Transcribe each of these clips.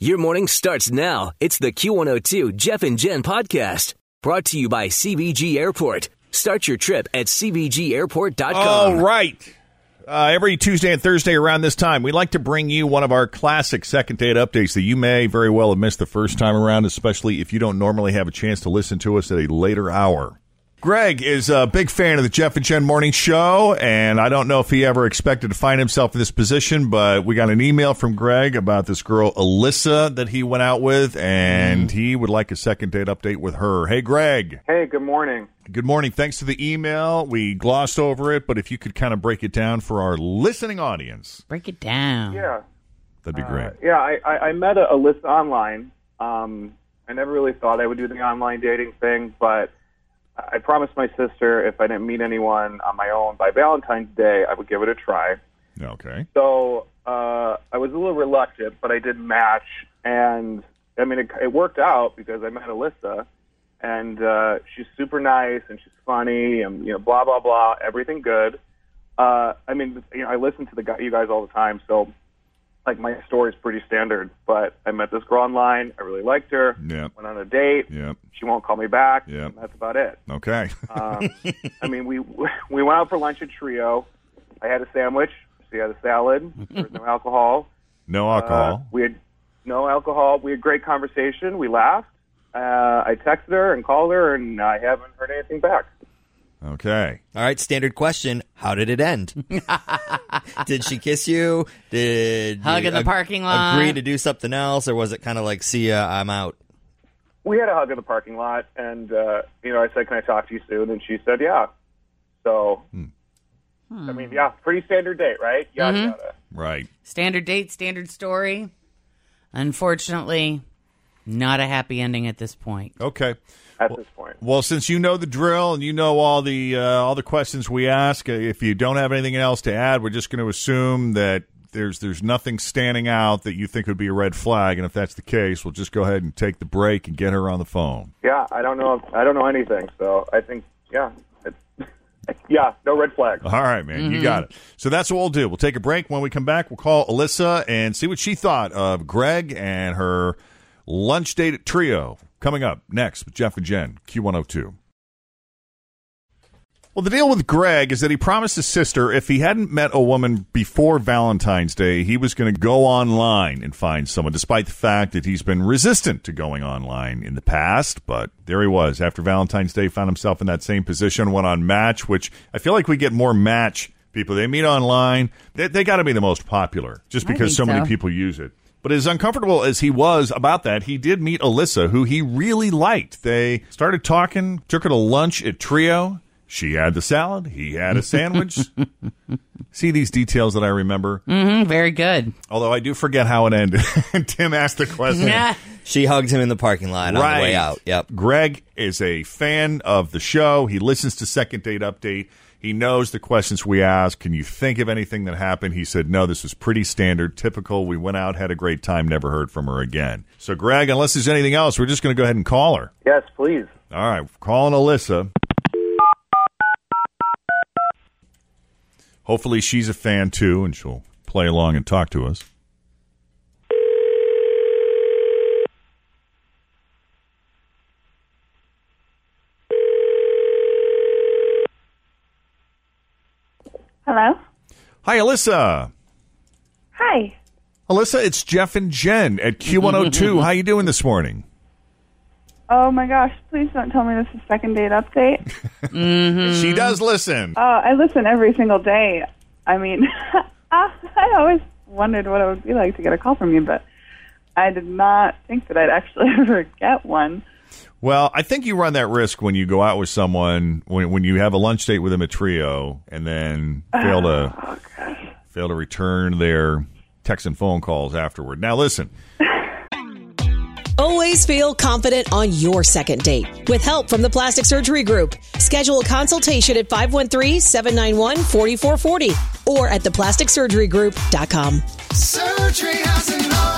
Your morning starts now. It's the Q102 Jeff and Jen podcast brought to you by CVG Airport. Start your trip at CVGAirport.com. All right. Uh, every Tuesday and Thursday around this time, we like to bring you one of our classic second date updates that you may very well have missed the first time around, especially if you don't normally have a chance to listen to us at a later hour. Greg is a big fan of the Jeff and Jen Morning Show, and I don't know if he ever expected to find himself in this position, but we got an email from Greg about this girl, Alyssa, that he went out with, and he would like a second date update with her. Hey, Greg. Hey, good morning. Good morning. Thanks to the email. We glossed over it, but if you could kind of break it down for our listening audience, Break it down. Yeah. that'd be great. Yeah, I, I, I met a, Alyssa online. Um, I never really thought I would do the online dating thing, but I promised my sister if I didn't meet anyone on my own by Valentine's Day, I would give it a try. Okay. So uh, I was a little reluctant, but I did match, and I mean it, it worked out because I met Alyssa, and uh, she's super nice and she's funny and you know blah blah blah, everything good. Uh, I mean, you know, I listen to the guy, you guys all the time, so like my story's pretty standard. But I met this girl online, I really liked her. Yep. Went on a date. Yep. She won't call me back. Yep. and that's about it. Okay. Um, I mean, we we went out for lunch at Trio. I had a sandwich. She had a salad. There was no alcohol. no Uh, alcohol. we had no alcohol. We had great conversation. We laughed. Uh, I texted her and called her, and I haven't heard anything back. Okay. All right, standard question. How did it end? did she kiss you? Did Hug you in the parking lot? Agree to do something else, or was it kind of like, "See ya, I'm out"? We had a hug in the parking lot, and uh, you know, I said, "Can I talk to you soon?" And she said, "Yeah." So, I mean, yeah, pretty standard date, right? Yada yada. Right. Standard date, standard story. Unfortunately, not a happy ending at this point. Okay. At this point, Well, since you know the drill and you know all the uh, all the questions we ask, uh, if you don't have anything else to add, we're just going to assume that there's there's nothing standing out that you think would be a red flag, and if that's the case, we'll just go ahead and take the break and get her on the phone. yeah, I don't know. If, I don't know anything, so I think, yeah, yeah, no red flag. All right, man, you got it. So that's what we'll do. We'll take a break. When we come back, we'll call Alyssa and see what she thought of Greg and her lunch date at Trio. Coming up next with Jeff and Jen, Q102. Well, the deal with Greg is that he promised his sister if he hadn't met a woman before Valentine's Day, he was going to go online and find someone, despite the fact that he's been resistant to going online in the past. But there he was. After Valentine's Day, found himself in that same position, went on Match, which I feel like we get more Match people. They meet online. They, they got to be the most popular just because so think many people use it. But as uncomfortable as he was about that, he did meet Alyssa, who he really liked. They started talking, took her to lunch at Trio. She had the salad, he had a sandwich. See these details that I remember? Mm, very good. Although I do forget how it ended. Tim asked the question. Yeah. She hugged him in the parking lot on the way out. Yep. Greg is a fan of the show. He listens to Second Date Update. He knows the questions we ask. Can you think of anything that happened? He said, no, this was pretty standard, typical. We went out, had a great time, never heard from her again. So, Greg, unless there's anything else, we're just going to go ahead and call her. Yes, please. All right, calling Alyssa. Hopefully, she's a fan too, and she'll play along and talk to us. Hi, Alyssa. Hi. Alyssa, it's Jeff and Jen at Q102. How are you doing this morning? Oh my gosh! Please don't tell me this is second date update. She does listen. Oh, I listen every single day. I mean, I I always wondered what it would be like to get a call from you, but I did not think that I'd actually ever get one. Well, I think you run that risk when you go out with someone when when you have a lunch date with them at trio and then fail to oh, fail to return their text and phone calls afterward. Now, listen. Always feel confident on your second date. With help from the Plastic Surgery Group, schedule a consultation at 513-791-4440 or at theplasticsurgerygroup.com. Surgery has an art.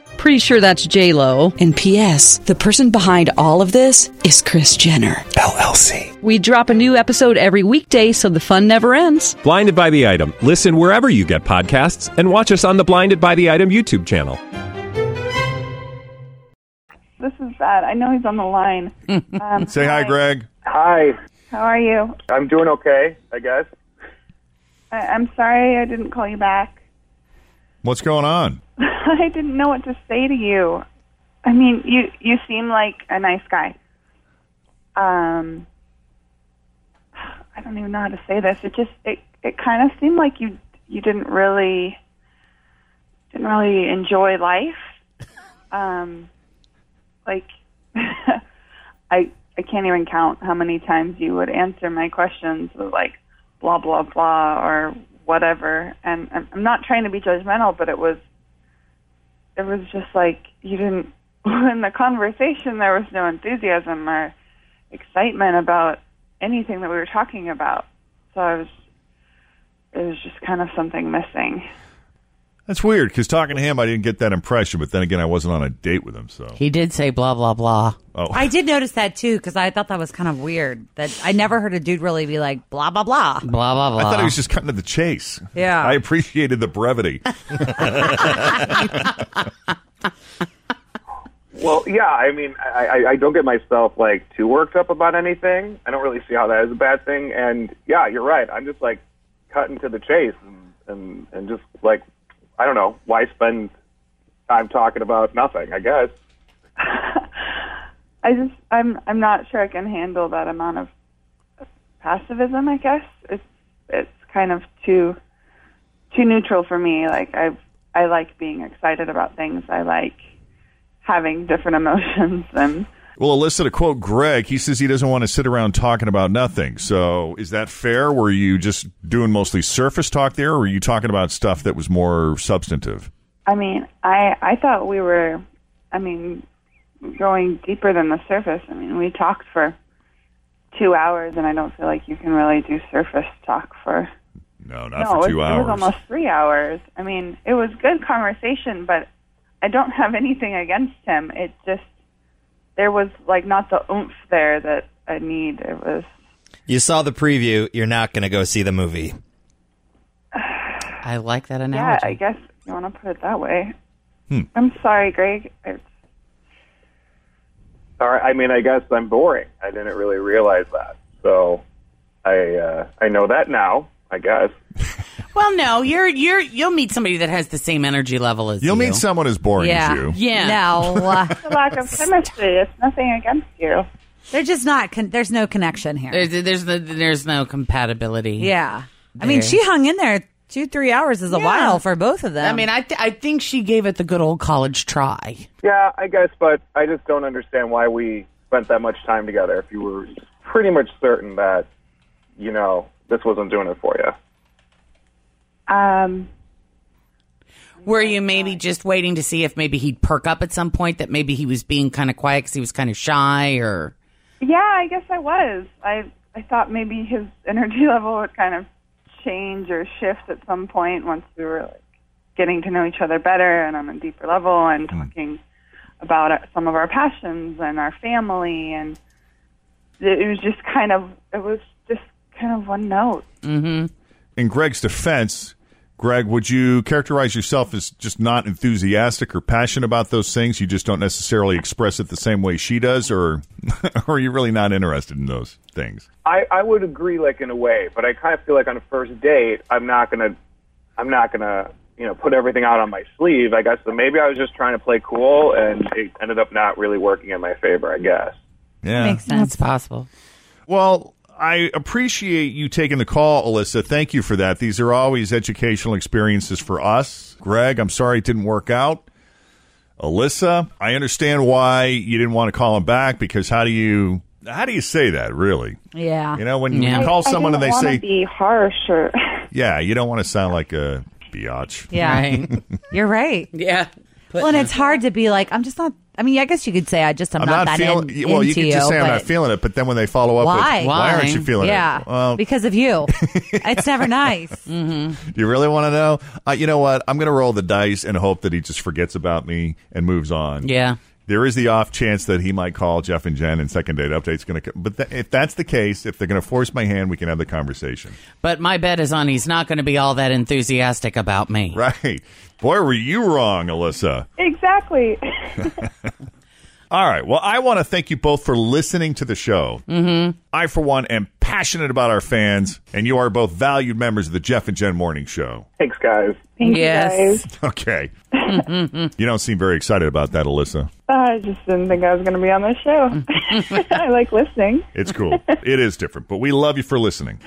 Pretty sure that's J Lo. And P.S. The person behind all of this is Kris Jenner LLC. We drop a new episode every weekday, so the fun never ends. Blinded by the item. Listen wherever you get podcasts, and watch us on the Blinded by the Item YouTube channel. This is bad. I know he's on the line. Um, Say hi, Greg. Hi. How are you? I'm doing okay, I guess. I, I'm sorry I didn't call you back. What's going on? I didn't know what to say to you. I mean, you you seem like a nice guy. Um, I don't even know how to say this. It just it it kind of seemed like you you didn't really didn't really enjoy life. Um, like I I can't even count how many times you would answer my questions with like blah blah blah or whatever. And I'm, not trying to be judgmental, but it was it was just like you didn't in the conversation there was no enthusiasm or excitement about anything that we were talking about. So I was it was just kind of something missing. That's weird because talking to him, I didn't get that impression. But then again, I wasn't on a date with him, so He did say blah blah blah. oh, I did notice that too because I thought that was kind of weird. That I never heard a dude really be like blah blah blah. Blah blah blah. I thought he was just cutting to the chase. Yeah. I appreciated the brevity. Well, yeah, I mean, I, I, I don't get myself like too worked up about anything. I don't really see how that is a bad thing. And yeah, you're right. I'm just like cutting to the chase and and, and just like I don't know why spend time talking about nothing. I guess. I just I'm I'm not sure I can handle that amount of passivism. I guess it's it's kind of too too neutral for me. Like I I like being excited about things. I like having different emotions and Well, Alyssa, to quote Greg, he says he doesn't want to sit around talking about nothing. So, is that fair? Were you just doing mostly surface talk there, or were you talking about stuff that was more substantive? I mean, I I thought we were I mean going deeper than the surface. I mean, we talked for 2 hours and I don't feel like you can really do surface talk for No, not no, for it, two was, hours. it was almost 3 hours. I mean, it was good conversation, but I don't have anything against him. It just there was like not the oomph there that I need. It was You saw the preview. You're not going to go see the movie. I like that analogy. yeah. I guess you want to put it that way. Hmm. I'm sorry, Greg. It's, Sorry, I mean, I guess I'm boring. I didn't really realize that. So I uh, I know that now. I guess. Well, no, you're you're you'll meet somebody that has the same energy level as You'll you. meet someone as boring Yeah. as you. Yeah. No, the lack of chemistry. It's nothing against you. they're just not. Con- there's no connection here. There's there's the, there's no compatibility. yeah, I mean, There. she hung in there two three hours is a Yeah. while for both of them. I mean, I th- I think she gave it the good old college try. Yeah, I guess, but I just don't understand why we spent that much time together. If you were pretty much certain that, you know, this wasn't doing it for you. Um, Were you maybe just waiting to see if maybe he'd perk up at some point? That maybe he was being kind of quiet because he was kind of shy, or yeah, I guess I was. I I thought maybe his energy level would kind of change or shift at some point once we were like getting to know each other better and on a deeper level and talking about uh, some of our passions and our family and it it was just kind of it was just kind of one note. mm-hmm. In Greg's defense, Greg, would you characterize yourself as just not enthusiastic or passionate about those things? You just don't necessarily express it the same way she does, or, or are you really not interested in those things? I, I would agree, like in a way, but I kind of feel like on a first date, I'm not gonna, I'm not gonna, you know, put everything out on my sleeve. I guess so. Maybe I was just trying to play cool, and it ended up not really working in my favor. I guess. Yeah. Makes sense. That's possible. Well, I appreciate you taking the call, Alyssa. Thank you for that. These are always educational experiences for us. Greg, I'm sorry it didn't work out. Alyssa, I understand why you didn't want to call him back because how do you how do you say that really? Yeah. You know, when Yeah. you call I someone and didn't they say, be harsh or "Yeah," you don't want to sound like a biatch. Yeah. Right. You're right. yeah. Well, and it's hard to be like, I'm just not. I mean, I guess you could say I just I'm, I'm not, not, that feeling. in, well, you into can just say I'm not feeling it, but then when they follow up, Why? with, why aren't you feeling Yeah, it? Well, because of you. it's never nice. Do you really want to know? Uh, you know what? I'm going to roll the dice and hope that he just forgets about me and moves on. Yeah. There is the off chance that he might call Jeff and Jen and second date updates going to. Come. But th- if that's the case, if they're going to force my hand, we can have the conversation. But my bet is on he's not going to be all that enthusiastic about me. Right? Boy, were you wrong, Alyssa. exactly. All right. Well, I want to thank you both for listening to the show. Mm-hmm. I, for one, am passionate about our fans, and you are both valued members of the Jeff and Jen Morning Show. Thanks, guys. Thank Yes. you guys. Okay. Mm-hmm. you don't seem very excited about that, Alyssa. Uh, I just didn't think I was going to be on this show. Mm-hmm. I like listening. It's cool. it is different, but we love you for listening.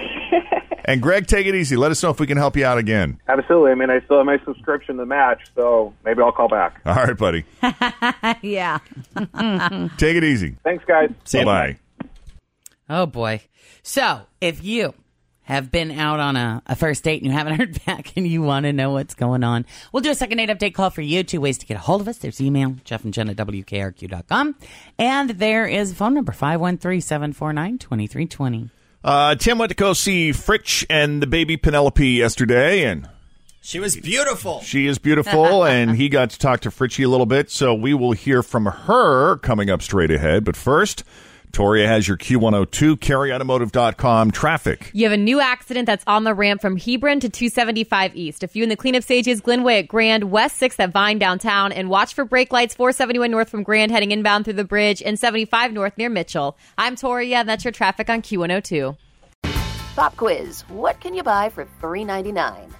And Greg, take it easy. Let us know if we can help you out again. Absolutely. I mean, I still have my subscription to the match, so maybe I'll call back. All right, buddy. yeah. Take it easy. Thanks, guys. Bye bye. Oh boy. So if you have been out on a, a first date and you haven't heard back and you want to know what's going on, we'll do a second date update call for you. Two ways to get a hold of us. There's email, Jeff and Jen at WKRQ.com. And there is phone number, 513-749-2320. Uh, Tim went to go see Fritch and the baby Penelope yesterday, and She was beautiful. she is beautiful, and he got to talk to Fritchie a little bit, so we will hear from her coming up straight ahead. But first, Toria has your Q102, kerryautomotive.com traffic. You have a new accident that's on the ramp from Hebron to 275 East. A few in the cleanup stages, Glenway at Grand, West 6th at Vine downtown, and watch for brake lights 471 north from Grand heading inbound through the bridge and 75 north near Mitchell. I'm Toria, and that's your traffic on Q102. Pop quiz. What can you buy for $3.99?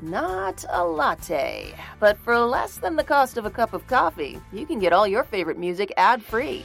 Not a latte, but for less than the cost of a cup of coffee, you can get all your favorite music ad free.